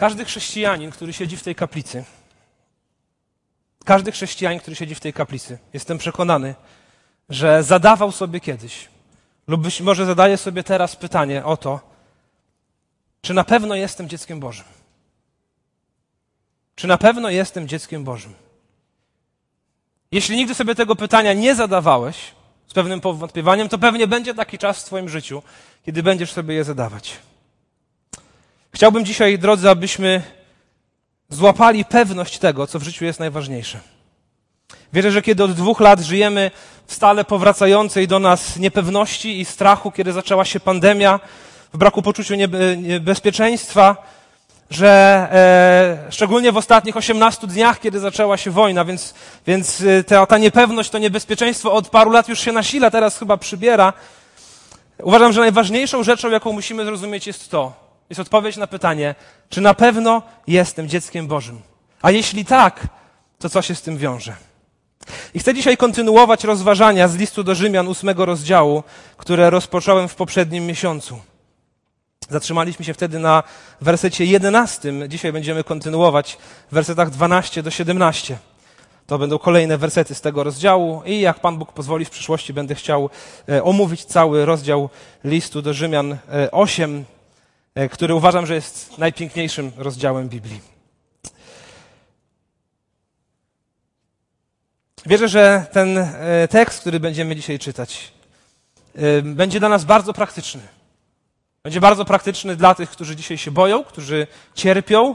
Każdy chrześcijanin, który siedzi w tej kaplicy, każdy chrześcijanin, który siedzi w tej kaplicy, jestem przekonany, że zadawał sobie kiedyś, lub być może zadaje sobie teraz pytanie o to, czy na pewno jestem dzieckiem Bożym? Czy na pewno jestem dzieckiem Bożym? Jeśli nigdy sobie tego pytania nie zadawałeś, z pewnym powątpiewaniem, to pewnie będzie taki czas w Twoim życiu, kiedy będziesz sobie je zadawać. Chciałbym dzisiaj, drodzy, abyśmy złapali pewność tego, co w życiu jest najważniejsze. Wierzę, że kiedy od dwóch lat żyjemy w stale powracającej do nas niepewności i strachu, kiedy zaczęła się pandemia, w braku poczucia niebezpieczeństwa, że e, szczególnie w ostatnich 18 dniach, kiedy zaczęła się wojna, więc, więc e, ta, ta niepewność, to niebezpieczeństwo od paru lat już się nasila, teraz chyba przybiera. Uważam, że najważniejszą rzeczą, jaką musimy zrozumieć, jest to, jest odpowiedź na pytanie, czy na pewno jestem dzieckiem Bożym. A jeśli tak, to co się z tym wiąże? I chcę dzisiaj kontynuować rozważania z listu do Rzymian ósmego rozdziału, które rozpocząłem w poprzednim miesiącu. Zatrzymaliśmy się wtedy na wersecie 11. Dzisiaj będziemy kontynuować w wersetach 12 do 17. To będą kolejne wersety z tego rozdziału i jak Pan Bóg pozwoli w przyszłości będę chciał e, omówić cały rozdział listu do Rzymian 8, e, który uważam, że jest najpiękniejszym rozdziałem Biblii. Wierzę, że ten tekst, który będziemy dzisiaj czytać, będzie dla nas bardzo praktyczny. Będzie bardzo praktyczny dla tych, którzy dzisiaj się boją, którzy cierpią,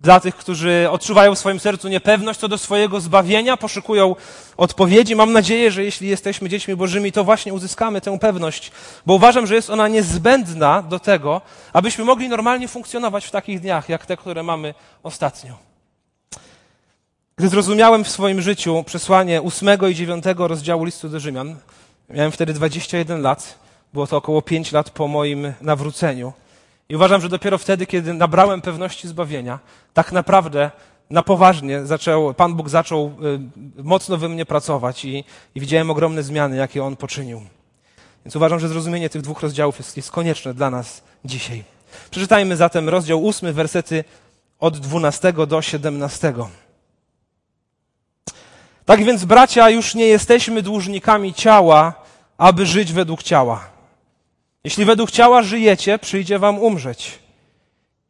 dla tych, którzy odczuwają w swoim sercu niepewność co do swojego zbawienia, poszukują odpowiedzi. Mam nadzieję, że jeśli jesteśmy dziećmi Bożymi, to właśnie uzyskamy tę pewność, bo uważam, że jest ona niezbędna do tego, abyśmy mogli normalnie funkcjonować w takich dniach, jak te, które mamy ostatnio. Gdy zrozumiałem w swoim życiu przesłanie ósmego i dziewiątego rozdziału listu do Rzymian, miałem wtedy 21 lat, było to około pięć lat po moim nawróceniu. I uważam, że dopiero wtedy, kiedy nabrałem pewności zbawienia, tak naprawdę na poważnie zaczął, Pan Bóg zaczął y, mocno we mnie pracować i, i widziałem ogromne zmiany, jakie On poczynił. Więc uważam, że zrozumienie tych dwóch rozdziałów jest, jest konieczne dla nas dzisiaj. Przeczytajmy zatem rozdział ósmy, wersety od dwunastego do siedemnastego. Tak więc, bracia, już nie jesteśmy dłużnikami ciała, aby żyć według ciała. Jeśli według ciała żyjecie, przyjdzie wam umrzeć.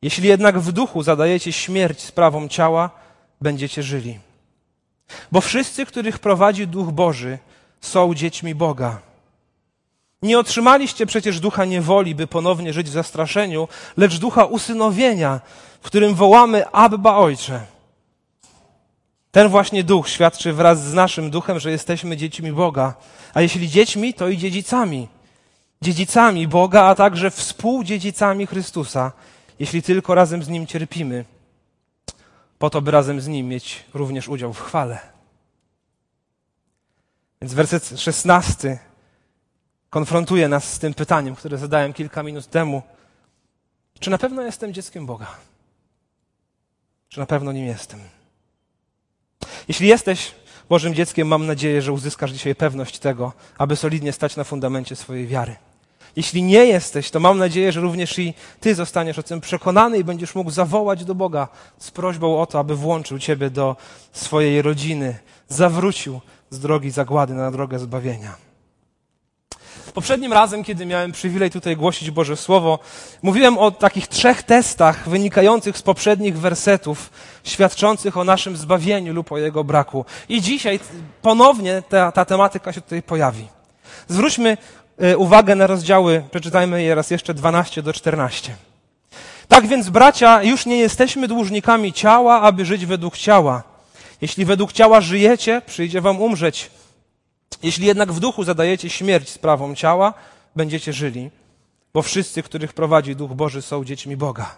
Jeśli jednak w duchu zadajecie śmierć sprawom ciała, będziecie żyli. Bo wszyscy, których prowadzi Duch Boży, są dziećmi Boga. Nie otrzymaliście przecież ducha niewoli, by ponownie żyć w zastraszeniu, lecz ducha usynowienia, w którym wołamy Abba Ojcze. Ten właśnie duch świadczy wraz z naszym duchem, że jesteśmy dziećmi Boga. A jeśli dziećmi, to i dziedzicami dziedzicami Boga, a także współdziedzicami Chrystusa, jeśli tylko razem z Nim cierpimy, po to, by razem z Nim mieć również udział w chwale. Więc werset szesnasty konfrontuje nas z tym pytaniem, które zadałem kilka minut temu. Czy na pewno jestem dzieckiem Boga? Czy na pewno nim jestem? Jeśli jesteś Bożym dzieckiem, mam nadzieję, że uzyskasz dzisiaj pewność tego, aby solidnie stać na fundamencie swojej wiary. Jeśli nie jesteś, to mam nadzieję, że również i Ty zostaniesz o tym przekonany i będziesz mógł zawołać do Boga z prośbą o to, aby włączył Ciebie do swojej rodziny, zawrócił z drogi zagłady na drogę zbawienia. Poprzednim razem, kiedy miałem przywilej tutaj głosić Boże Słowo, mówiłem o takich trzech testach wynikających z poprzednich wersetów, świadczących o naszym zbawieniu lub o jego braku. I dzisiaj ponownie ta, ta tematyka się tutaj pojawi. Zwróćmy uwagę na rozdziały, przeczytajmy je raz jeszcze 12 do 14. Tak więc, bracia, już nie jesteśmy dłużnikami ciała, aby żyć według ciała. Jeśli według ciała żyjecie, przyjdzie wam umrzeć. Jeśli jednak w duchu zadajecie śmierć sprawą ciała, będziecie żyli, bo wszyscy, których prowadzi Duch Boży, są dziećmi Boga.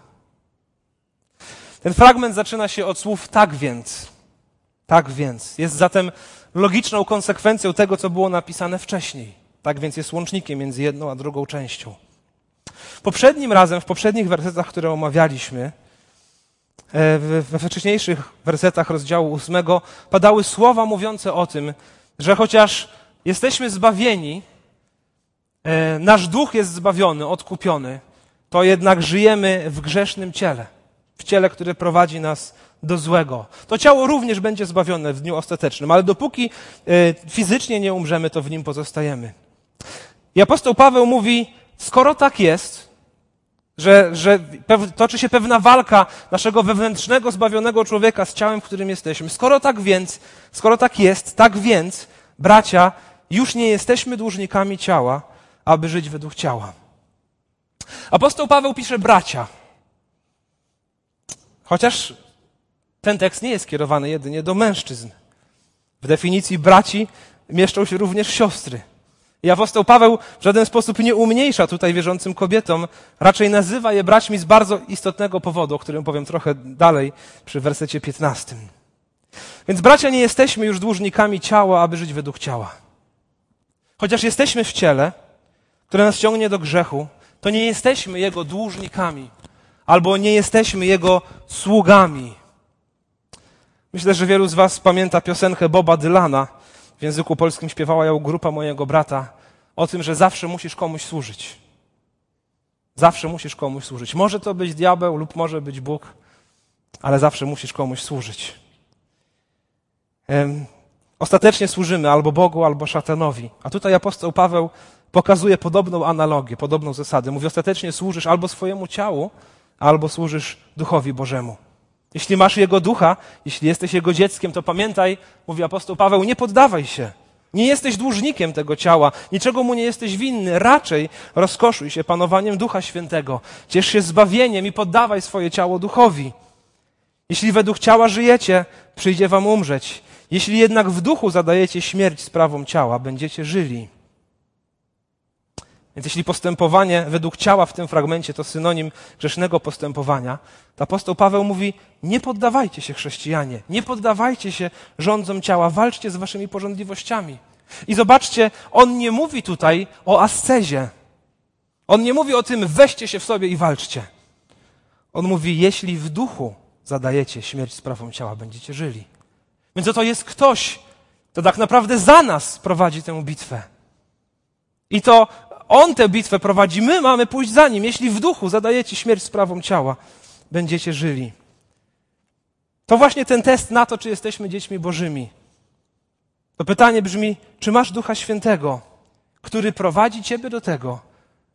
Ten fragment zaczyna się od słów tak więc. Tak więc. Jest zatem logiczną konsekwencją tego, co było napisane wcześniej. Tak więc jest łącznikiem między jedną a drugą częścią. Poprzednim razem, w poprzednich wersetach, które omawialiśmy, e, we wcześniejszych wersetach rozdziału ósmego padały słowa mówiące o tym, że chociaż jesteśmy zbawieni, e, nasz duch jest zbawiony, odkupiony, to jednak żyjemy w grzesznym ciele. W ciele, które prowadzi nas do złego. To ciało również będzie zbawione w dniu ostatecznym, ale dopóki y, fizycznie nie umrzemy, to w nim pozostajemy. I apostoł Paweł mówi, skoro tak jest, że, że toczy się pewna walka naszego wewnętrznego, zbawionego człowieka z ciałem, w którym jesteśmy. Skoro tak więc, skoro tak jest, tak więc, bracia, już nie jesteśmy dłużnikami ciała, aby żyć według ciała. Apostoł Paweł pisze bracia. Chociaż ten tekst nie jest skierowany jedynie do mężczyzn. W definicji braci mieszczą się również siostry. I apostoł Paweł w żaden sposób nie umniejsza tutaj wierzącym kobietom, raczej nazywa je braćmi z bardzo istotnego powodu, o którym powiem trochę dalej przy wersecie 15. Więc bracia nie jesteśmy już dłużnikami ciała, aby żyć według ciała. Chociaż jesteśmy w ciele, które nas ciągnie do grzechu, to nie jesteśmy Jego dłużnikami albo nie jesteśmy Jego sługami. Myślę, że wielu z Was pamięta piosenkę Boba Dylana. W języku polskim śpiewała ją grupa mojego brata o tym, że zawsze musisz komuś służyć. Zawsze musisz komuś służyć. Może to być diabeł lub może być Bóg, ale zawsze musisz komuś służyć. Ostatecznie służymy albo Bogu, albo szatanowi. A tutaj apostoł Paweł pokazuje podobną analogię, podobną zasadę. Mówi, ostatecznie służysz albo swojemu ciału, albo służysz Duchowi Bożemu. Jeśli masz Jego ducha, jeśli jesteś Jego dzieckiem, to pamiętaj, mówi apostoł Paweł, nie poddawaj się. Nie jesteś dłużnikiem tego ciała, niczego mu nie jesteś winny. Raczej rozkoszuj się panowaniem Ducha Świętego. Ciesz się zbawieniem i poddawaj swoje ciało duchowi. Jeśli według ciała żyjecie, przyjdzie wam umrzeć. Jeśli jednak w duchu zadajecie śmierć sprawą ciała, będziecie żyli. Więc jeśli postępowanie według ciała w tym fragmencie to synonim grzesznego postępowania, to apostoł Paweł mówi: Nie poddawajcie się, chrześcijanie, nie poddawajcie się rządzom ciała, walczcie z waszymi porządliwościami. I zobaczcie, on nie mówi tutaj o ascezie. On nie mówi o tym, weźcie się w sobie i walczcie. On mówi: Jeśli w duchu zadajecie śmierć sprawą ciała, będziecie żyli. Więc oto jest ktoś, kto tak naprawdę za nas prowadzi tę bitwę. I to on tę bitwę prowadzi, my mamy pójść za nim. Jeśli w duchu zadajecie śmierć sprawą ciała, będziecie żyli. To właśnie ten test na to, czy jesteśmy dziećmi Bożymi. To pytanie brzmi, czy masz Ducha Świętego, który prowadzi ciebie do tego,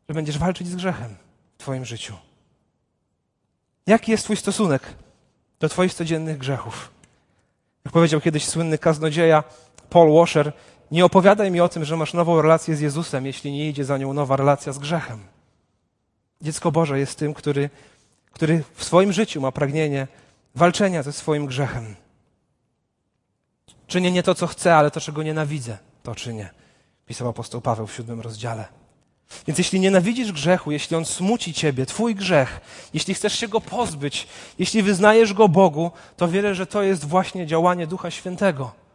że będziesz walczyć z grzechem w twoim życiu? Jaki jest twój stosunek do twoich codziennych grzechów? Jak powiedział kiedyś słynny kaznodzieja Paul Washer, nie opowiadaj mi o tym, że masz nową relację z Jezusem, jeśli nie idzie za nią nowa relacja z grzechem. Dziecko Boże jest tym, który, który w swoim życiu ma pragnienie walczenia ze swoim grzechem. Czynię nie to, co chcę, ale to, czego nienawidzę, to czynię. Pisał apostoł Paweł w siódmym rozdziale. Więc jeśli nienawidzisz grzechu, jeśli on smuci ciebie, twój grzech, jeśli chcesz się go pozbyć, jeśli wyznajesz go Bogu, to wierzę, że to jest właśnie działanie Ducha Świętego.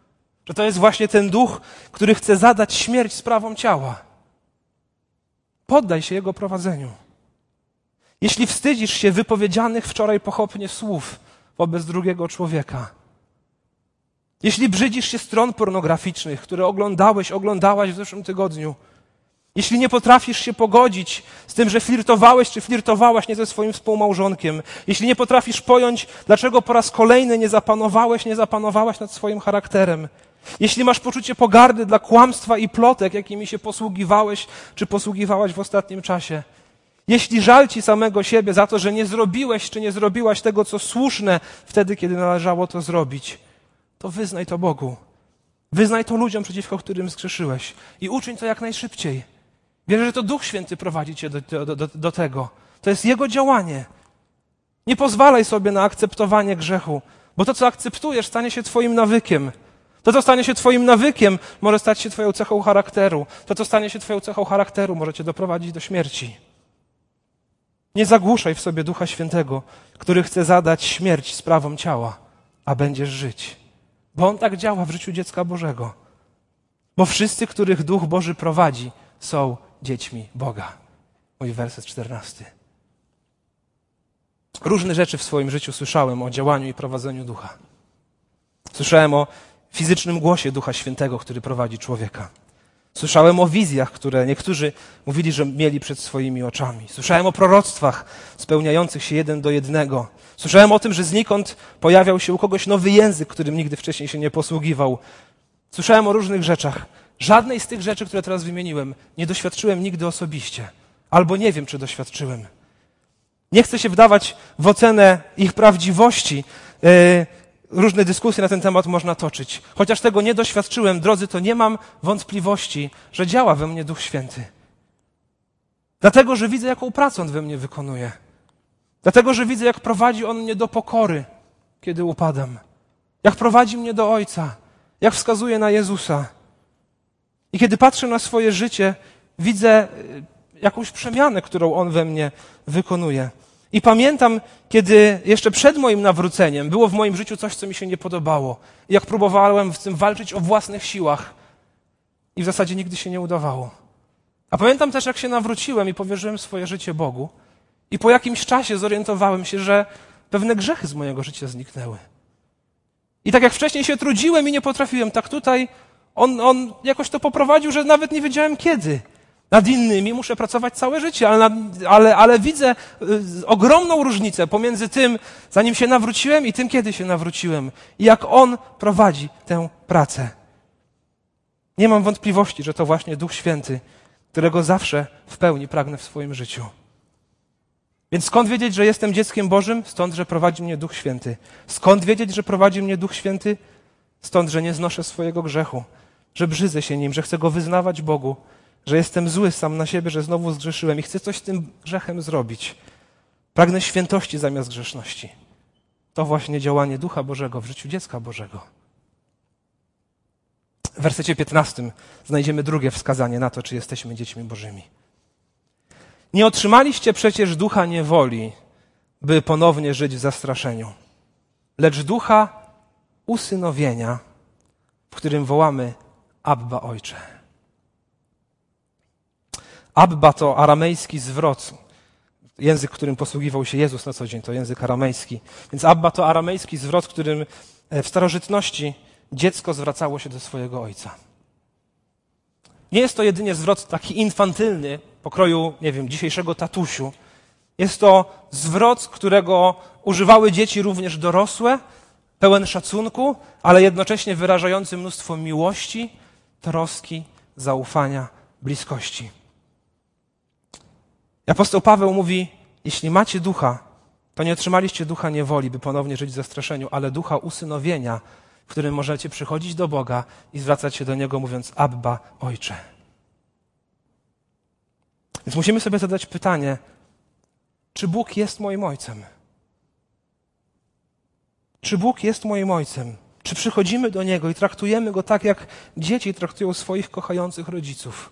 Że to jest właśnie ten duch, który chce zadać śmierć sprawom ciała. Poddaj się jego prowadzeniu. Jeśli wstydzisz się wypowiedzianych wczoraj pochopnie słów wobec drugiego człowieka, jeśli brzydzisz się stron pornograficznych, które oglądałeś, oglądałaś w zeszłym tygodniu, jeśli nie potrafisz się pogodzić z tym, że flirtowałeś czy flirtowałaś nie ze swoim współmałżonkiem, jeśli nie potrafisz pojąć, dlaczego po raz kolejny nie zapanowałeś, nie zapanowałaś nad swoim charakterem, jeśli masz poczucie pogardy dla kłamstwa i plotek, jakimi się posługiwałeś czy posługiwałaś w ostatnim czasie, jeśli żal ci samego siebie za to, że nie zrobiłeś czy nie zrobiłaś tego, co słuszne wtedy, kiedy należało to zrobić, to wyznaj to Bogu. Wyznaj to ludziom, przeciwko którym zgrzeszyłeś i uczyń to jak najszybciej. Wierzę, że to Duch Święty prowadzi cię do, do, do, do tego. To jest Jego działanie. Nie pozwalaj sobie na akceptowanie grzechu, bo to, co akceptujesz, stanie się Twoim nawykiem. To, co stanie się Twoim nawykiem, może stać się Twoją cechą charakteru. To, co stanie się Twoją cechą charakteru, może Cię doprowadzić do śmierci. Nie zagłuszaj w sobie Ducha Świętego, który chce zadać śmierć sprawom ciała, a będziesz żyć. Bo On tak działa w życiu dziecka Bożego. Bo wszyscy, których Duch Boży prowadzi, są dziećmi Boga. Mój werset czternasty. Różne rzeczy w swoim życiu słyszałem o działaniu i prowadzeniu ducha. Słyszałem o fizycznym głosie Ducha Świętego, który prowadzi człowieka. Słyszałem o wizjach, które niektórzy mówili, że mieli przed swoimi oczami. Słyszałem o proroctwach spełniających się jeden do jednego. Słyszałem o tym, że znikąd pojawiał się u kogoś nowy język, którym nigdy wcześniej się nie posługiwał. Słyszałem o różnych rzeczach. Żadnej z tych rzeczy, które teraz wymieniłem, nie doświadczyłem nigdy osobiście. Albo nie wiem, czy doświadczyłem. Nie chcę się wdawać w ocenę ich prawdziwości. Yy, różne dyskusje na ten temat można toczyć. Chociaż tego nie doświadczyłem, drodzy, to nie mam wątpliwości, że działa we mnie Duch Święty. Dlatego, że widzę, jaką pracę On we mnie wykonuje. Dlatego, że widzę, jak prowadzi On mnie do pokory, kiedy upadam. Jak prowadzi mnie do Ojca. Jak wskazuje na Jezusa. I kiedy patrzę na swoje życie, widzę y, jakąś przemianę, którą On we mnie wykonuje. I pamiętam, kiedy jeszcze przed moim nawróceniem było w moim życiu coś, co mi się nie podobało. Jak próbowałem w tym walczyć o własnych siłach. I w zasadzie nigdy się nie udawało. A pamiętam też, jak się nawróciłem i powierzyłem swoje życie Bogu. I po jakimś czasie zorientowałem się, że pewne grzechy z mojego życia zniknęły. I tak jak wcześniej się trudziłem i nie potrafiłem, tak tutaj on, on jakoś to poprowadził, że nawet nie wiedziałem kiedy. Nad innymi muszę pracować całe życie, ale, ale, ale widzę y, ogromną różnicę pomiędzy tym, zanim się nawróciłem i tym, kiedy się nawróciłem. I jak On prowadzi tę pracę. Nie mam wątpliwości, że to właśnie Duch Święty, którego zawsze w pełni pragnę w swoim życiu. Więc skąd wiedzieć, że jestem dzieckiem Bożym? Stąd, że prowadzi mnie Duch Święty. Skąd wiedzieć, że prowadzi mnie Duch Święty? Stąd, że nie znoszę swojego grzechu, że brzydzę się nim, że chcę go wyznawać Bogu, że jestem zły sam na siebie, że znowu zgrzeszyłem i chcę coś z tym grzechem zrobić. Pragnę świętości zamiast grzeszności. To właśnie działanie Ducha Bożego w życiu dziecka Bożego. W wersecie 15 znajdziemy drugie wskazanie na to, czy jesteśmy dziećmi Bożymi. Nie otrzymaliście przecież ducha niewoli, by ponownie żyć w zastraszeniu, lecz ducha usynowienia, w którym wołamy Abba Ojcze. Abba to aramejski zwrot. Język, którym posługiwał się Jezus na co dzień, to język aramejski. Więc Abba to aramejski zwrot, którym e, w starożytności dziecko zwracało się do swojego ojca. Nie jest to jedynie zwrot taki infantylny, pokroju, nie wiem, dzisiejszego tatusiu. Jest to zwrot, którego używały dzieci również dorosłe, pełen szacunku, ale jednocześnie wyrażający mnóstwo miłości, troski, zaufania, bliskości. Apostoł Paweł mówi, jeśli macie ducha, to nie otrzymaliście ducha niewoli, by ponownie żyć w zastraszeniu, ale ducha usynowienia, w którym możecie przychodzić do Boga i zwracać się do Niego mówiąc Abba, Ojcze. Więc musimy sobie zadać pytanie, czy Bóg jest moim Ojcem? Czy Bóg jest moim Ojcem? Czy przychodzimy do Niego i traktujemy Go tak, jak dzieci traktują swoich kochających rodziców?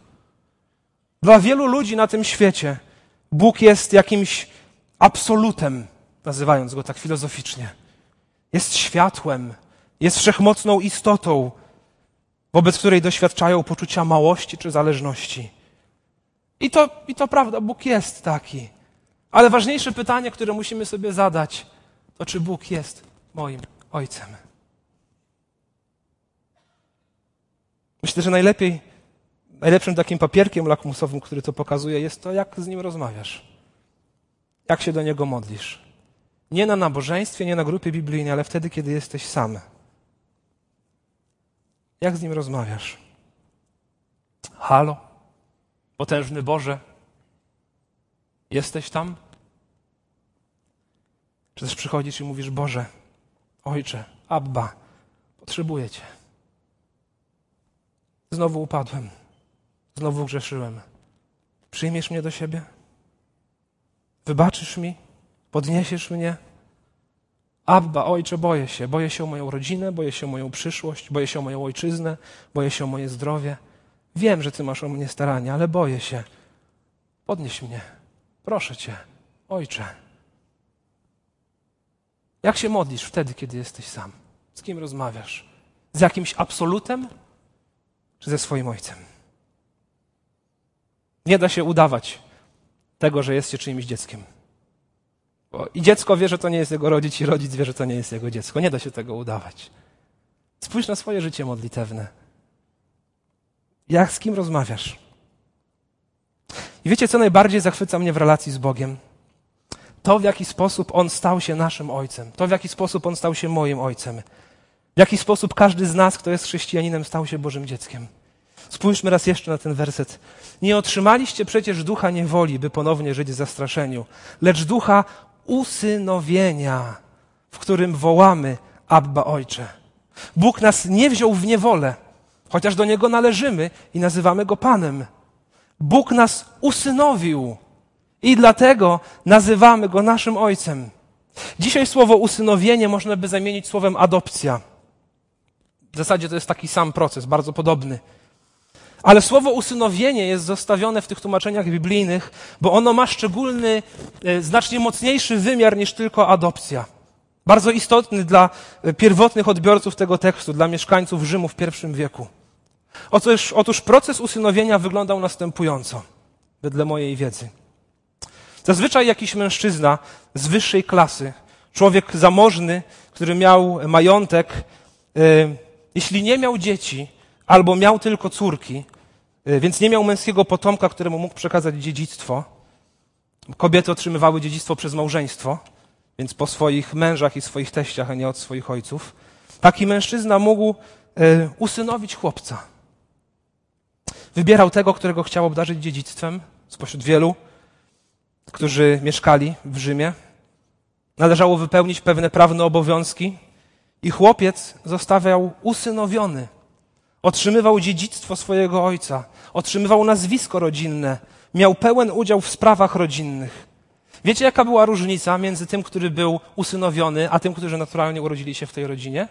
Dla wielu ludzi na tym świecie Bóg jest jakimś absolutem, nazywając go tak filozoficznie. Jest światłem, jest wszechmocną istotą, wobec której doświadczają poczucia małości czy zależności. I to, I to prawda, Bóg jest taki. Ale ważniejsze pytanie, które musimy sobie zadać, to czy Bóg jest moim Ojcem. Myślę, że najlepiej najlepszym takim papierkiem lakmusowym, który to pokazuje, jest to, jak z nim rozmawiasz. Jak się do niego modlisz. Nie na nabożeństwie, nie na grupie biblijnej, ale wtedy, kiedy jesteś sam. Jak z nim rozmawiasz? Halo? Potężny Boże? Jesteś tam? Czy też przychodzisz i mówisz: Boże, Ojcze, Abba, potrzebuję Cię. Znowu upadłem. Znowu grzeszyłem. Przyjmiesz mnie do siebie? Wybaczysz mi? Podniesiesz mnie? Abba, ojcze, boję się. Boję się o moją rodzinę, boję się o moją przyszłość, boję się o moją ojczyznę, boję się o moje zdrowie. Wiem, że Ty masz o mnie staranie, ale boję się. Podnieś mnie. Proszę Cię, ojcze. Jak się modlisz wtedy, kiedy jesteś sam? Z kim rozmawiasz? Z jakimś absolutem, czy ze swoim ojcem? Nie da się udawać tego, że jest się czyimś dzieckiem. Bo I dziecko wie, że to nie jest jego rodzic, i rodzic wie, że to nie jest jego dziecko. Nie da się tego udawać. Spójrz na swoje życie modlitewne. Jak z kim rozmawiasz? I wiecie, co najbardziej zachwyca mnie w relacji z Bogiem? To, w jaki sposób On stał się naszym Ojcem. To, w jaki sposób On stał się moim Ojcem. W jaki sposób każdy z nas, kto jest chrześcijaninem, stał się Bożym dzieckiem. Spójrzmy raz jeszcze na ten werset. Nie otrzymaliście przecież ducha niewoli, by ponownie żyć w zastraszeniu, lecz ducha usynowienia, w którym wołamy Abba Ojcze. Bóg nas nie wziął w niewolę, chociaż do Niego należymy i nazywamy Go Panem. Bóg nas usynowił i dlatego nazywamy Go naszym Ojcem. Dzisiaj słowo usynowienie można by zamienić słowem adopcja. W zasadzie to jest taki sam proces, bardzo podobny. Ale słowo usynowienie jest zostawione w tych tłumaczeniach biblijnych, bo ono ma szczególny, e, znacznie mocniejszy wymiar niż tylko adopcja. Bardzo istotny dla e, pierwotnych odbiorców tego tekstu, dla mieszkańców Rzymu w I wieku. Otóż, otóż proces usynowienia wyglądał następująco, wedle mojej wiedzy. Zazwyczaj jakiś mężczyzna z wyższej klasy, człowiek zamożny, który miał majątek, e, jeśli nie miał dzieci, albo miał tylko córki, y, więc nie miał męskiego potomka, któremu mógł przekazać dziedzictwo. Kobiety otrzymywały dziedzictwo przez małżeństwo, więc po swoich mężach i swoich teściach, a nie od swoich ojców. Taki mężczyzna mógł y, usynowić chłopca. Wybierał tego, którego chciał obdarzyć dziedzictwem spośród wielu, którzy mieszkali w Rzymie. Należało wypełnić pewne prawne obowiązki i chłopiec zostawiał usynowiony Otrzymywał dziedzictwo swojego ojca, otrzymywał nazwisko rodzinne, miał pełen udział w sprawach rodzinnych. Wiecie, jaka była różnica między tym, który był usynowiony, a tym, którzy naturalnie urodzili się w tej rodzinie?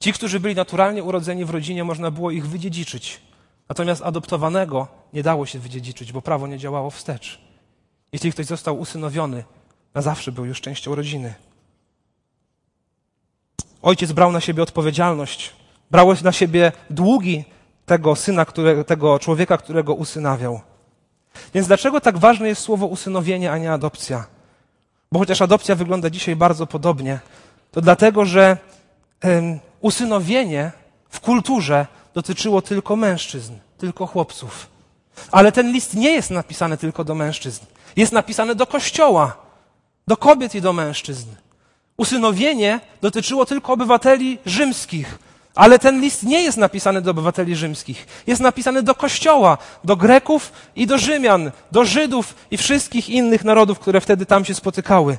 Ci, którzy byli naturalnie urodzeni w rodzinie, można było ich wydziedziczyć. Natomiast adoptowanego nie dało się wydziedziczyć, bo prawo nie działało wstecz. Jeśli ktoś został usynowiony, na zawsze był już częścią rodziny. Ojciec brał na siebie odpowiedzialność Brałeś na siebie długi tego syna, które, tego człowieka, którego usynawiał. Więc dlaczego tak ważne jest słowo usynowienie, a nie adopcja? Bo chociaż adopcja wygląda dzisiaj bardzo podobnie, to dlatego, że um, usynowienie w kulturze dotyczyło tylko mężczyzn, tylko chłopców. Ale ten list nie jest napisany tylko do mężczyzn. Jest napisany do kościoła, do kobiet i do mężczyzn. Usynowienie dotyczyło tylko obywateli rzymskich, ale ten list nie jest napisany do obywateli rzymskich. Jest napisany do Kościoła, do Greków i do Rzymian, do Żydów i wszystkich innych narodów, które wtedy tam się spotykały.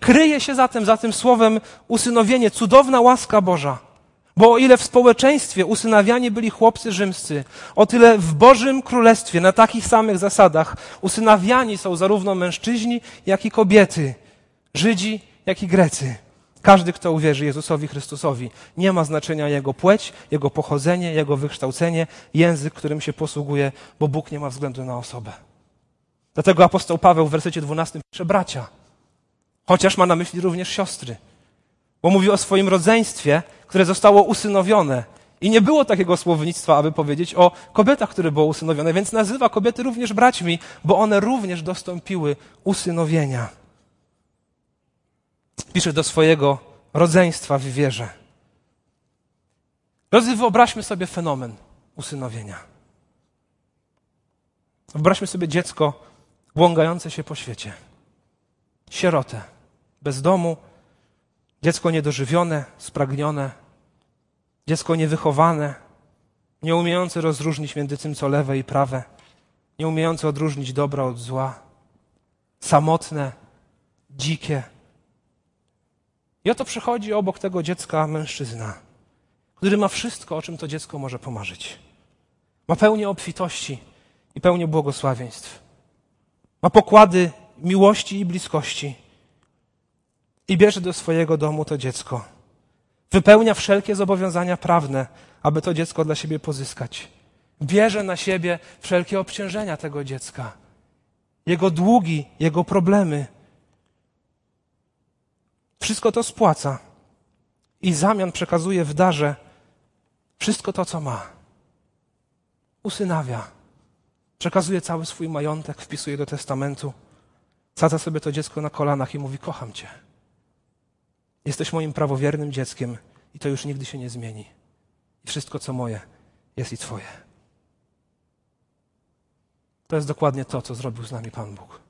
Kryje się zatem za tym słowem usynowienie, cudowna łaska Boża. Bo o ile w społeczeństwie usynawiani byli chłopcy rzymscy, o tyle w Bożym Królestwie na takich samych zasadach usynawiani są zarówno mężczyźni, jak i kobiety, Żydzi, jak i Grecy. Każdy, kto uwierzy Jezusowi Chrystusowi, nie ma znaczenia jego płeć, jego pochodzenie, jego wykształcenie, język, którym się posługuje, bo Bóg nie ma względu na osobę. Dlatego apostoł Paweł w wersecie 12 pisze bracia, chociaż ma na myśli również siostry, bo mówi o swoim rodzeństwie, które zostało usynowione. I nie było takiego słownictwa, aby powiedzieć o kobietach, które było usynowione, więc nazywa kobiety również braćmi, bo one również dostąpiły usynowienia pisze do swojego rodzeństwa w wierze. Drodzy, wyobraźmy sobie fenomen usynowienia. Wyobraźmy sobie dziecko błąkające się po świecie. Sierotę, bez domu, dziecko niedożywione, spragnione, dziecko niewychowane, nie umiejące rozróżnić między tym, co lewe i prawe, nie umiejące odróżnić dobra od zła, samotne, dzikie, i oto przychodzi obok tego dziecka mężczyzna, który ma wszystko, o czym to dziecko może pomarzyć. Ma pełnię obfitości i pełnię błogosławieństw. Ma pokłady miłości i bliskości. I bierze do swojego domu to dziecko. Wypełnia wszelkie zobowiązania prawne, aby to dziecko dla siebie pozyskać. Bierze na siebie wszelkie obciążenia tego dziecka. Jego długi, jego problemy, wszystko to spłaca i zamian przekazuje w darze wszystko to, co ma. Usynawia. Przekazuje cały swój majątek, wpisuje do testamentu. Sadza sobie to dziecko na kolanach i mówi: Kocham cię. Jesteś moim prawowiernym dzieckiem i to już nigdy się nie zmieni. I wszystko, co moje, jest i twoje. To jest dokładnie to, co zrobił z nami Pan Bóg.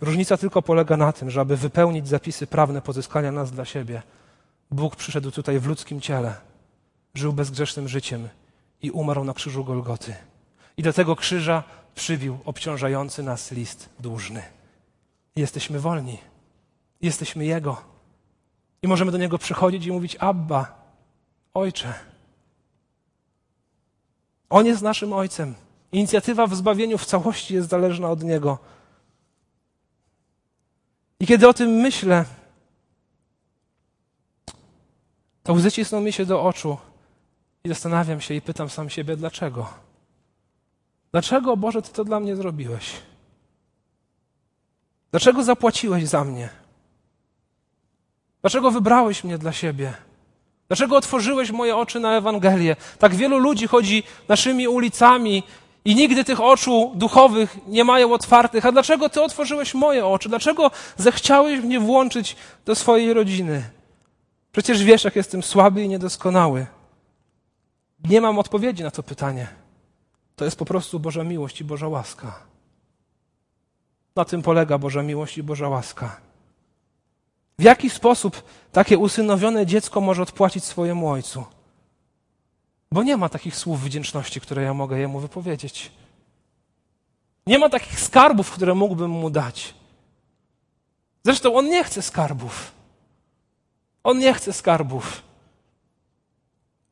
Różnica tylko polega na tym, że aby wypełnić zapisy prawne pozyskania nas dla siebie, Bóg przyszedł tutaj w ludzkim ciele, żył bezgrzesznym życiem i umarł na krzyżu Golgoty. I do tego krzyża przybił obciążający nas list dłużny. Jesteśmy wolni. Jesteśmy Jego. I możemy do Niego przychodzić i mówić: Abba, Ojcze. On jest naszym Ojcem. Inicjatywa w zbawieniu w całości jest zależna od Niego. I kiedy o tym myślę, to łzy cisną mi się do oczu i zastanawiam się i pytam sam siebie, dlaczego? Dlaczego, Boże, Ty to dla mnie zrobiłeś? Dlaczego zapłaciłeś za mnie? Dlaczego wybrałeś mnie dla siebie? Dlaczego otworzyłeś moje oczy na Ewangelię? Tak wielu ludzi chodzi naszymi ulicami i nigdy tych oczu duchowych nie mają otwartych. A dlaczego Ty otworzyłeś moje oczy? Dlaczego zechciałeś mnie włączyć do swojej rodziny? Przecież wiesz, jak jestem słaby i niedoskonały. Nie mam odpowiedzi na to pytanie. To jest po prostu Boża miłość i Boża łaska. Na tym polega Boża miłość i Boża łaska. W jaki sposób takie usynowione dziecko może odpłacić swojemu ojcu? Bo nie ma takich słów wdzięczności, które ja mogę jemu wypowiedzieć. Nie ma takich skarbów, które mógłbym mu dać. Zresztą on nie chce skarbów. On nie chce skarbów.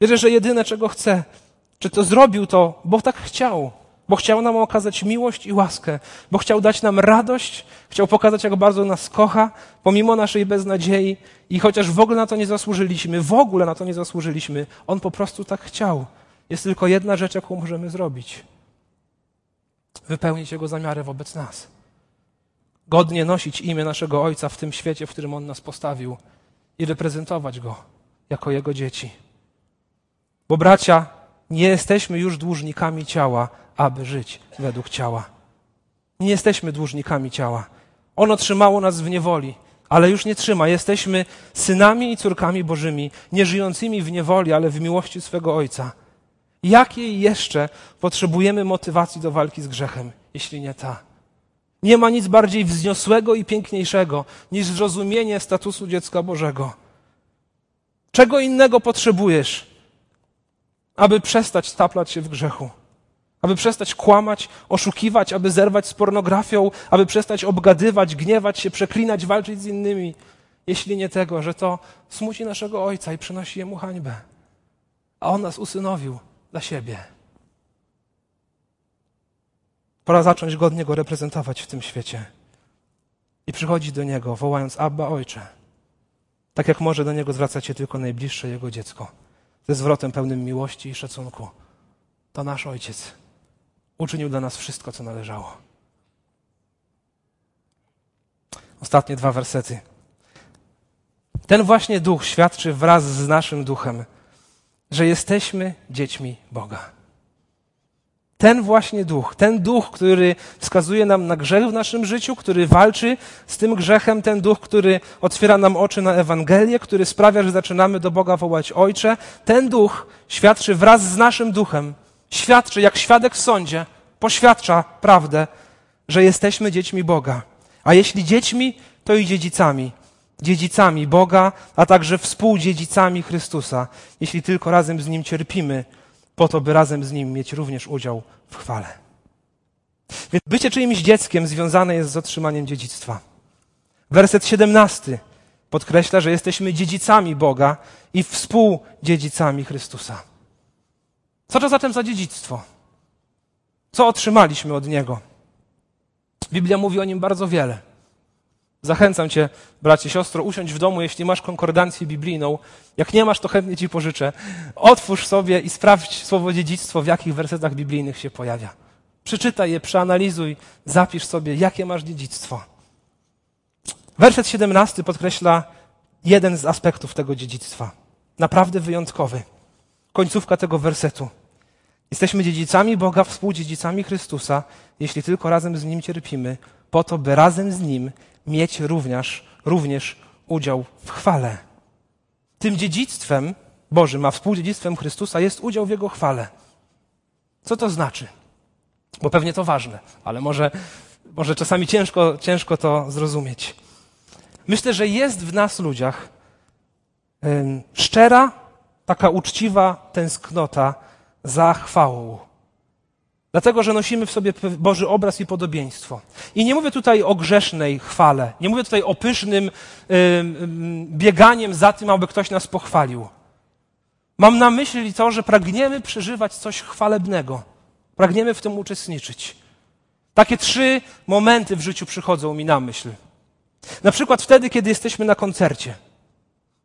Wierzę, że jedyne, czego chce, czy to zrobił to, bo tak chciał, bo chciał nam okazać miłość i łaskę, bo chciał dać nam radość, chciał pokazać, jak bardzo nas kocha, pomimo naszej beznadziei i chociaż w ogóle na to nie zasłużyliśmy, w ogóle na to nie zasłużyliśmy, On po prostu tak chciał. Jest tylko jedna rzecz, jaką możemy zrobić. Wypełnić Jego zamiary wobec nas. Godnie nosić imię naszego Ojca w tym świecie, w którym On nas postawił i reprezentować Go jako Jego dzieci. Bo bracia, nie jesteśmy już dłużnikami ciała, aby żyć według ciała. Nie jesteśmy dłużnikami ciała. Ono trzymało nas w niewoli, ale już nie trzyma. Jesteśmy synami i córkami Bożymi, nie żyjącymi w niewoli, ale w miłości swego Ojca. Jakiej jeszcze potrzebujemy motywacji do walki z grzechem, jeśli nie ta? Nie ma nic bardziej wzniosłego i piękniejszego niż zrozumienie statusu dziecka Bożego. Czego innego potrzebujesz, aby przestać staplać się w grzechu? aby przestać kłamać, oszukiwać, aby zerwać z pornografią, aby przestać obgadywać, gniewać się, przeklinać, walczyć z innymi, jeśli nie tego, że to smuci naszego Ojca i przynosi Jemu hańbę. A On nas usynowił dla siebie. Pora zacząć godnie Go reprezentować w tym świecie. I przychodzić do Niego, wołając Abba Ojcze. Tak jak może do Niego zwracać się tylko najbliższe Jego dziecko. Ze zwrotem pełnym miłości i szacunku. To nasz Ojciec uczynił dla nas wszystko, co należało. Ostatnie dwa wersety. Ten właśnie duch świadczy wraz z naszym duchem, że jesteśmy dziećmi Boga. Ten właśnie duch, ten duch, który wskazuje nam na grzech w naszym życiu, który walczy z tym grzechem, ten duch, który otwiera nam oczy na Ewangelię, który sprawia, że zaczynamy do Boga wołać Ojcze, ten duch świadczy wraz z naszym duchem, świadczy jak świadek w sądzie, poświadcza prawdę, że jesteśmy dziećmi Boga. A jeśli dziećmi, to i dziedzicami. Dziedzicami Boga, a także współdziedzicami Chrystusa, jeśli tylko razem z Nim cierpimy, po to, by razem z Nim mieć również udział w chwale. Więc bycie czyimś dzieckiem związane jest z otrzymaniem dziedzictwa. Werset 17 podkreśla, że jesteśmy dziedzicami Boga i współdziedzicami Chrystusa. Co to zatem za dziedzictwo? Co otrzymaliśmy od Niego? Biblia mówi o nim bardzo wiele. Zachęcam Cię, bracie, siostro, usiądź w domu, jeśli masz konkordancję biblijną. Jak nie masz, to chętnie Ci pożyczę. Otwórz sobie i sprawdź słowo dziedzictwo, w jakich wersetach biblijnych się pojawia. Przeczytaj je, przeanalizuj, zapisz sobie, jakie masz dziedzictwo. Werset 17 podkreśla jeden z aspektów tego dziedzictwa. Naprawdę wyjątkowy. Końcówka tego wersetu. Jesteśmy dziedzicami Boga, współdziedzicami Chrystusa, jeśli tylko razem z Nim cierpimy, po to, by razem z Nim mieć również, również udział w chwale. Tym dziedzictwem Bożym, a współdziedzictwem Chrystusa jest udział w Jego chwale. Co to znaczy? Bo pewnie to ważne, ale może, może czasami ciężko, ciężko to zrozumieć. Myślę, że jest w nas ludziach szczera, taka uczciwa tęsknota za chwałą. Dlatego, że nosimy w sobie Boży obraz i podobieństwo. I nie mówię tutaj o grzesznej chwale, nie mówię tutaj o pysznym bieganiem za tym, aby ktoś nas pochwalił. Mam na myśli to, że pragniemy przeżywać coś chwalebnego. Pragniemy w tym uczestniczyć. Takie trzy momenty w życiu przychodzą mi na myśl. Na przykład wtedy, kiedy jesteśmy na koncercie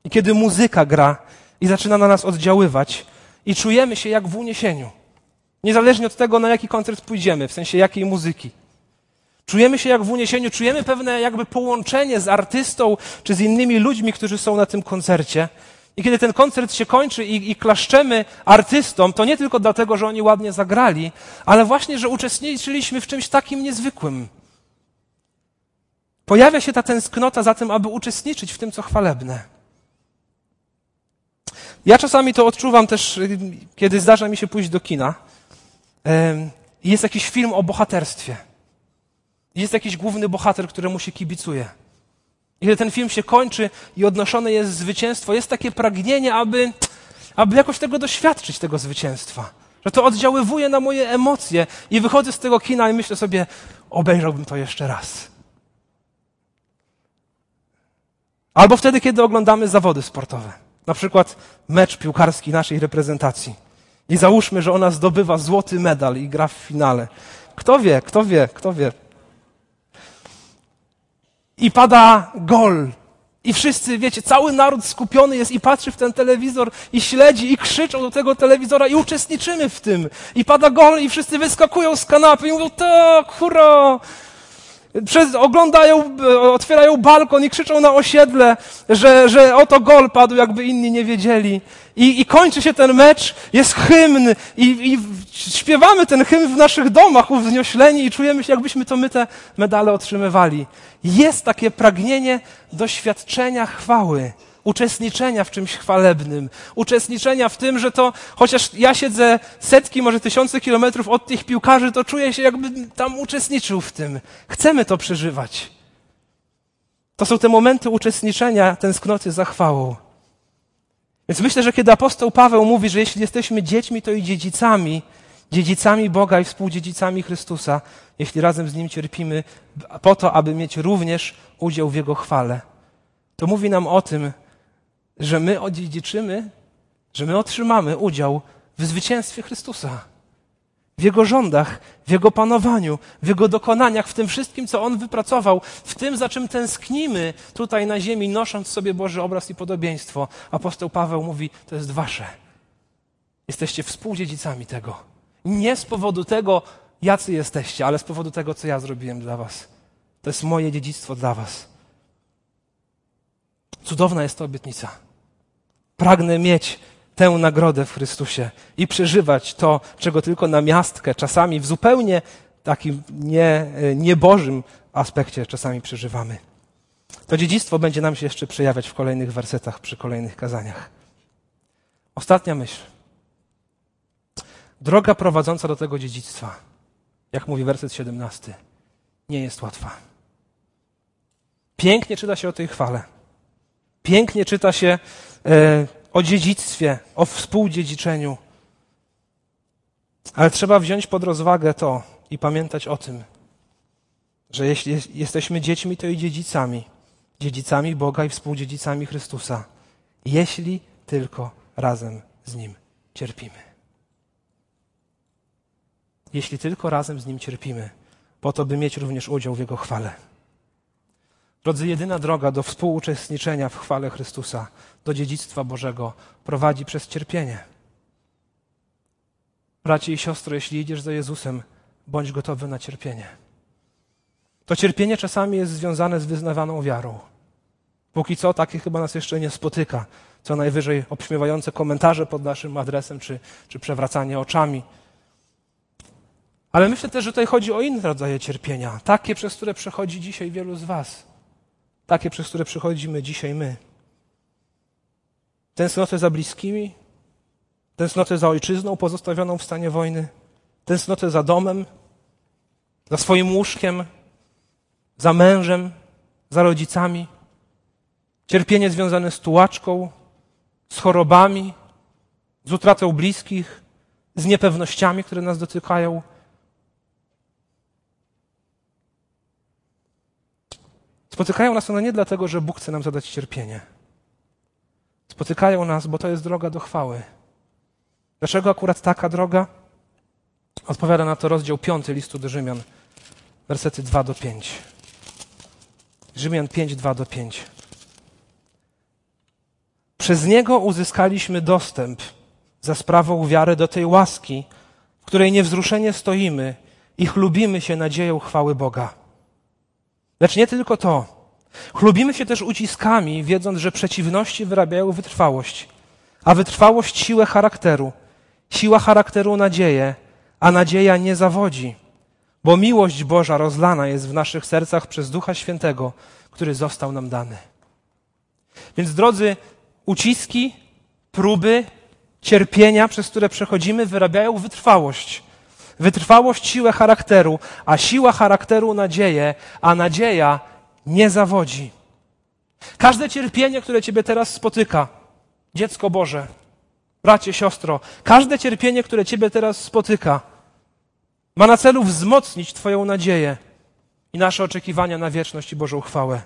i kiedy muzyka gra i zaczyna na nas oddziaływać i czujemy się jak w uniesieniu. Niezależnie od tego, na jaki koncert pójdziemy, w sensie jakiej muzyki. Czujemy się jak w uniesieniu, czujemy pewne jakby połączenie z artystą czy z innymi ludźmi, którzy są na tym koncercie. I kiedy ten koncert się kończy i, i klaszczemy artystom, to nie tylko dlatego, że oni ładnie zagrali, ale właśnie, że uczestniczyliśmy w czymś takim niezwykłym. Pojawia się ta tęsknota za tym, aby uczestniczyć w tym, co chwalebne. Ja czasami to odczuwam też, kiedy zdarza mi się pójść do kina jest jakiś film o bohaterstwie. Jest jakiś główny bohater, któremu się kibicuje. I kiedy ten film się kończy i odnoszone jest zwycięstwo, jest takie pragnienie, aby, aby jakoś tego doświadczyć, tego zwycięstwa. Że to oddziaływuje na moje emocje i wychodzę z tego kina i myślę sobie, obejrzałbym to jeszcze raz. Albo wtedy, kiedy oglądamy zawody sportowe. Na przykład mecz piłkarski naszej reprezentacji. I załóżmy, że ona zdobywa złoty medal i gra w finale. Kto wie, kto wie, kto wie. I pada gol. I wszyscy, wiecie, cały naród skupiony jest i patrzy w ten telewizor i śledzi i krzyczą do tego telewizora i uczestniczymy w tym. I pada gol i wszyscy wyskakują z kanapy i mówią, tak, hurra! Przez, oglądają, otwierają balkon i krzyczą na osiedle, że, że oto gol padł, jakby inni nie wiedzieli. I, I kończy się ten mecz, jest hymn i, i śpiewamy ten hymn w naszych domach uwzniośleni i czujemy się, jakbyśmy to my te medale otrzymywali. Jest takie pragnienie doświadczenia chwały uczestniczenia w czymś chwalebnym, uczestniczenia w tym, że to, chociaż ja siedzę setki, może tysiące kilometrów od tych piłkarzy, to czuję się, jakbym tam uczestniczył w tym. Chcemy to przeżywać. To są te momenty uczestniczenia, tęsknoty za chwałą. Więc myślę, że kiedy apostoł Paweł mówi, że jeśli jesteśmy dziećmi, to i dziedzicami, dziedzicami Boga i współdziedzicami Chrystusa, jeśli razem z Nim cierpimy, po to, aby mieć również udział w Jego chwale, to mówi nam o tym, że my odziedziczymy, że my otrzymamy udział w zwycięstwie Chrystusa. W Jego rządach, w Jego panowaniu, w Jego dokonaniach, w tym wszystkim, co On wypracował, w tym, za czym tęsknimy tutaj na ziemi, nosząc sobie Boży obraz i podobieństwo. Apostoł Paweł mówi, to jest wasze. Jesteście współdziedzicami tego. Nie z powodu tego, jacy jesteście, ale z powodu tego, co ja zrobiłem dla was. To jest moje dziedzictwo dla was. Cudowna jest to obietnica. Pragnę mieć tę nagrodę w Chrystusie i przeżywać to, czego tylko na miastkę, czasami w zupełnie takim nie, niebożym aspekcie czasami przeżywamy. To dziedzictwo będzie nam się jeszcze przejawiać w kolejnych wersetach, przy kolejnych kazaniach. Ostatnia myśl. Droga prowadząca do tego dziedzictwa, jak mówi werset 17, nie jest łatwa. Pięknie czyta się o tej chwale. Pięknie czyta się e, o dziedzictwie, o współdziedziczeniu. Ale trzeba wziąć pod rozwagę to i pamiętać o tym, że jeśli jesteśmy dziećmi, to i dziedzicami. Dziedzicami Boga i współdziedzicami Chrystusa. Jeśli tylko razem z Nim cierpimy. Jeśli tylko razem z Nim cierpimy, po to, by mieć również udział w Jego chwale. Drodzy, jedyna droga do współuczestniczenia w chwale Chrystusa, do dziedzictwa Bożego, prowadzi przez cierpienie. Bracie i siostry, jeśli idziesz za Jezusem, bądź gotowy na cierpienie. To cierpienie czasami jest związane z wyznawaną wiarą. Póki co takie chyba nas jeszcze nie spotyka. Co najwyżej obśmiewające komentarze pod naszym adresem, czy, czy przewracanie oczami. Ale myślę też, że tutaj chodzi o inne rodzaje cierpienia. Takie, przez które przechodzi dzisiaj wielu z Was takie, przez które przychodzimy dzisiaj my. Tęsknotę za bliskimi, tęsknotę za ojczyzną pozostawioną w stanie wojny, tęsknotę za domem, za swoim łóżkiem, za mężem, za rodzicami, cierpienie związane z tułaczką, z chorobami, z utratą bliskich, z niepewnościami, które nas dotykają. Spotykają nas one nie dlatego, że Bóg chce nam zadać cierpienie. Spotykają nas, bo to jest droga do chwały. Dlaczego akurat taka droga? Odpowiada na to rozdział 5 listu do Rzymian, wersety 2 do 5. Rzymian 5, 2 do 5. Przez Niego uzyskaliśmy dostęp za sprawą wiary do tej łaski, w której niewzruszenie stoimy i chlubimy się nadzieją chwały Boga. Lecz nie tylko to. Chlubimy się też uciskami, wiedząc, że przeciwności wyrabiają wytrwałość, a wytrwałość siłę charakteru, siła charakteru nadzieję, a nadzieja nie zawodzi, bo miłość Boża rozlana jest w naszych sercach przez Ducha Świętego, który został nam dany. Więc drodzy, uciski, próby, cierpienia, przez które przechodzimy, wyrabiają wytrwałość. Wytrwałość, siłę charakteru, a siła charakteru nadzieję, a nadzieja nie zawodzi. Każde cierpienie, które Ciebie teraz spotyka, dziecko Boże, bracie, siostro, każde cierpienie, które Ciebie teraz spotyka, ma na celu wzmocnić Twoją nadzieję i nasze oczekiwania na wieczność i Bożą chwałę.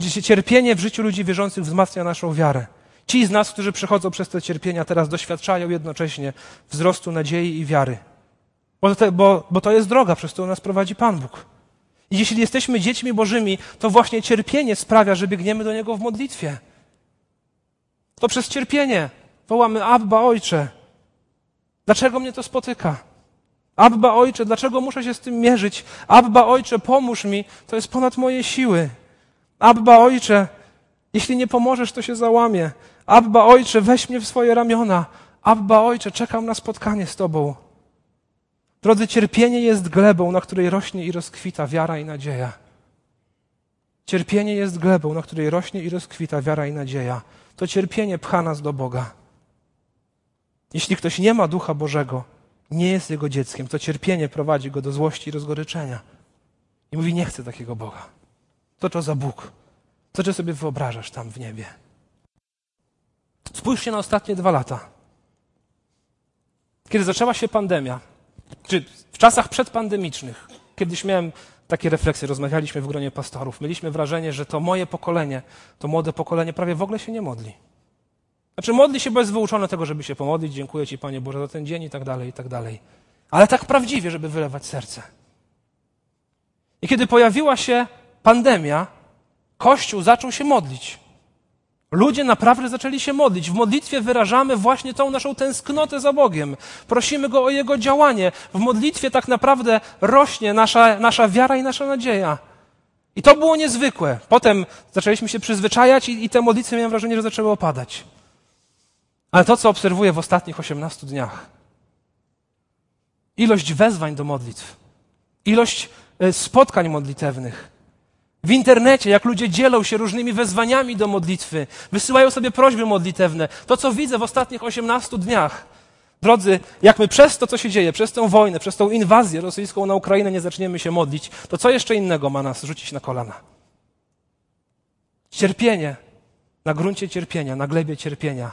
Gdzie cierpienie w życiu ludzi wierzących wzmacnia naszą wiarę. Ci z nas, którzy przechodzą przez te cierpienia, teraz doświadczają jednocześnie wzrostu nadziei i wiary. Bo to, bo, bo to jest droga, przez którą nas prowadzi Pan Bóg. I jeśli jesteśmy dziećmi Bożymi, to właśnie cierpienie sprawia, że biegniemy do Niego w modlitwie. To przez cierpienie wołamy Abba Ojcze. Dlaczego mnie to spotyka? Abba Ojcze, dlaczego muszę się z tym mierzyć? Abba Ojcze, pomóż mi, to jest ponad moje siły. Abba Ojcze, jeśli nie pomożesz, to się załamie. Abba Ojcze, weź mnie w swoje ramiona. Abba Ojcze, czekam na spotkanie z Tobą. Drodzy, cierpienie jest glebą, na której rośnie i rozkwita wiara i nadzieja. Cierpienie jest glebą, na której rośnie i rozkwita wiara i nadzieja. To cierpienie pcha nas do Boga. Jeśli ktoś nie ma Ducha Bożego, nie jest Jego dzieckiem, to cierpienie prowadzi go do złości i rozgoryczenia. I mówi, nie chcę takiego Boga. To to za Bóg. Co ty sobie wyobrażasz tam w niebie? Spójrzcie na ostatnie dwa lata. Kiedy zaczęła się pandemia, czy w czasach przedpandemicznych, kiedyś miałem takie refleksje, rozmawialiśmy w gronie pastorów, mieliśmy wrażenie, że to moje pokolenie, to młode pokolenie prawie w ogóle się nie modli. Znaczy modli się, bo jest wyuczone tego, żeby się pomodlić, dziękuję Ci Panie Boże za ten dzień i tak dalej, i tak dalej. Ale tak prawdziwie, żeby wylewać serce. I kiedy pojawiła się pandemia, Kościół zaczął się modlić. Ludzie naprawdę zaczęli się modlić. W modlitwie wyrażamy właśnie tą naszą tęsknotę za Bogiem. Prosimy Go o Jego działanie. W modlitwie tak naprawdę rośnie nasza, nasza wiara i nasza nadzieja. I to było niezwykłe. Potem zaczęliśmy się przyzwyczajać i, i te modlitwy, miałem wrażenie, że zaczęły opadać. Ale to, co obserwuję w ostatnich 18 dniach, ilość wezwań do modlitw, ilość e, spotkań modlitewnych, w internecie, jak ludzie dzielą się różnymi wezwaniami do modlitwy, wysyłają sobie prośby modlitewne. To, co widzę w ostatnich 18 dniach. Drodzy, jak my przez to, co się dzieje, przez tę wojnę, przez tą inwazję rosyjską na Ukrainę nie zaczniemy się modlić, to co jeszcze innego ma nas rzucić na kolana? Cierpienie na gruncie cierpienia, na glebie cierpienia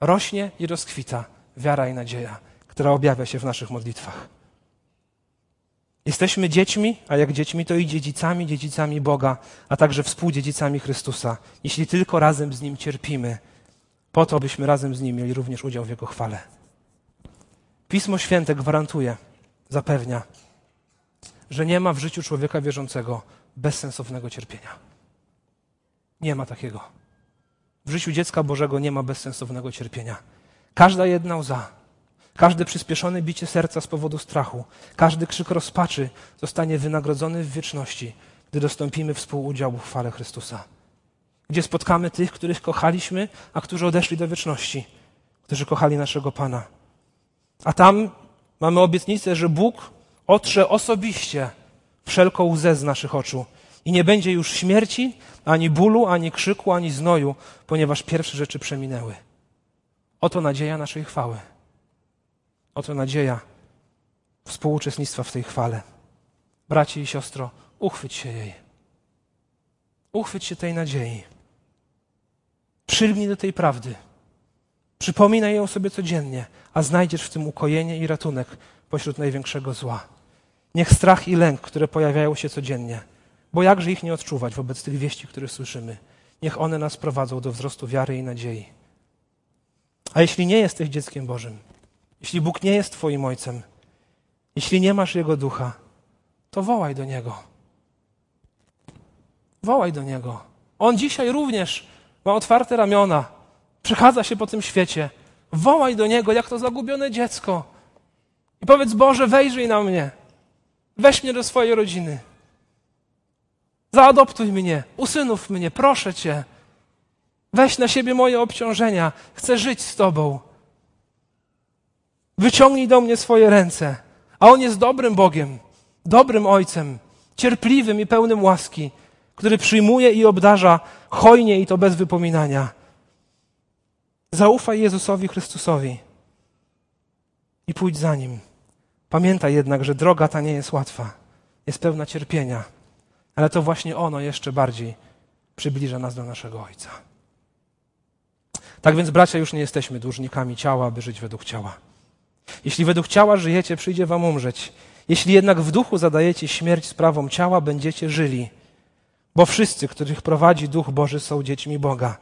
rośnie i rozkwita wiara i nadzieja, która objawia się w naszych modlitwach. Jesteśmy dziećmi, a jak dziećmi, to i dziedzicami, dziedzicami Boga, a także współdziedzicami Chrystusa, jeśli tylko razem z Nim cierpimy, po to, byśmy razem z Nim mieli również udział w Jego chwale. Pismo Święte gwarantuje, zapewnia, że nie ma w życiu człowieka wierzącego bezsensownego cierpienia. Nie ma takiego. W życiu dziecka Bożego nie ma bezsensownego cierpienia. Każda jedna łza, Każde przyspieszone bicie serca z powodu strachu, każdy krzyk rozpaczy zostanie wynagrodzony w wieczności, gdy dostąpimy współudziału w chwale Chrystusa. Gdzie spotkamy tych, których kochaliśmy, a którzy odeszli do wieczności, którzy kochali naszego Pana. A tam mamy obietnicę, że Bóg otrze osobiście wszelką łzę z naszych oczu i nie będzie już śmierci, ani bólu, ani krzyku, ani znoju, ponieważ pierwsze rzeczy przeminęły. Oto nadzieja naszej chwały. Oto nadzieja współuczestnictwa w tej chwale. Bracie i siostro, uchwyć się jej. Uchwyć się tej nadziei. Przylgnij do tej prawdy. Przypominaj ją sobie codziennie, a znajdziesz w tym ukojenie i ratunek pośród największego zła. Niech strach i lęk, które pojawiają się codziennie, bo jakże ich nie odczuwać wobec tych wieści, które słyszymy, niech one nas prowadzą do wzrostu wiary i nadziei. A jeśli nie jesteś dzieckiem Bożym, jeśli Bóg nie jest Twoim Ojcem, jeśli nie masz Jego ducha, to wołaj do Niego. Wołaj do Niego. On dzisiaj również ma otwarte ramiona, przechadza się po tym świecie. Wołaj do Niego, jak to zagubione dziecko. I powiedz, Boże, wejrzyj na mnie. Weź mnie do swojej rodziny. Zaadoptuj mnie, usynów mnie, proszę Cię. Weź na siebie moje obciążenia. Chcę żyć z Tobą. Wyciągnij do mnie swoje ręce. A On jest dobrym Bogiem, dobrym Ojcem, cierpliwym i pełnym łaski, który przyjmuje i obdarza hojnie i to bez wypominania. Zaufaj Jezusowi Chrystusowi i pójdź za Nim. Pamiętaj jednak, że droga ta nie jest łatwa, jest pełna cierpienia, ale to właśnie ono jeszcze bardziej przybliża nas do naszego Ojca. Tak więc, bracia, już nie jesteśmy dłużnikami ciała, aby żyć według ciała. Jeśli według ciała żyjecie, przyjdzie wam umrzeć. Jeśli jednak w duchu zadajecie śmierć sprawom ciała, będziecie żyli. Bo wszyscy, których prowadzi Duch Boży, są dziećmi Boga.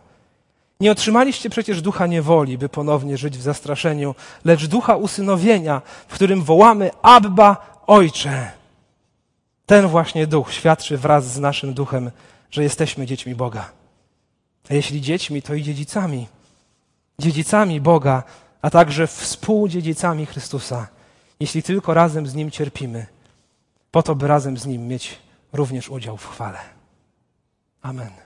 Nie otrzymaliście przecież ducha niewoli, by ponownie żyć w zastraszeniu, lecz ducha usynowienia, w którym wołamy Abba, Ojcze. Ten właśnie duch świadczy wraz z naszym duchem, że jesteśmy dziećmi Boga. A jeśli dziećmi, to i dziedzicami. Dziedzicami Boga, a także współdziedzicami Chrystusa, jeśli tylko razem z Nim cierpimy, po to, by razem z Nim mieć również udział w chwale. Amen.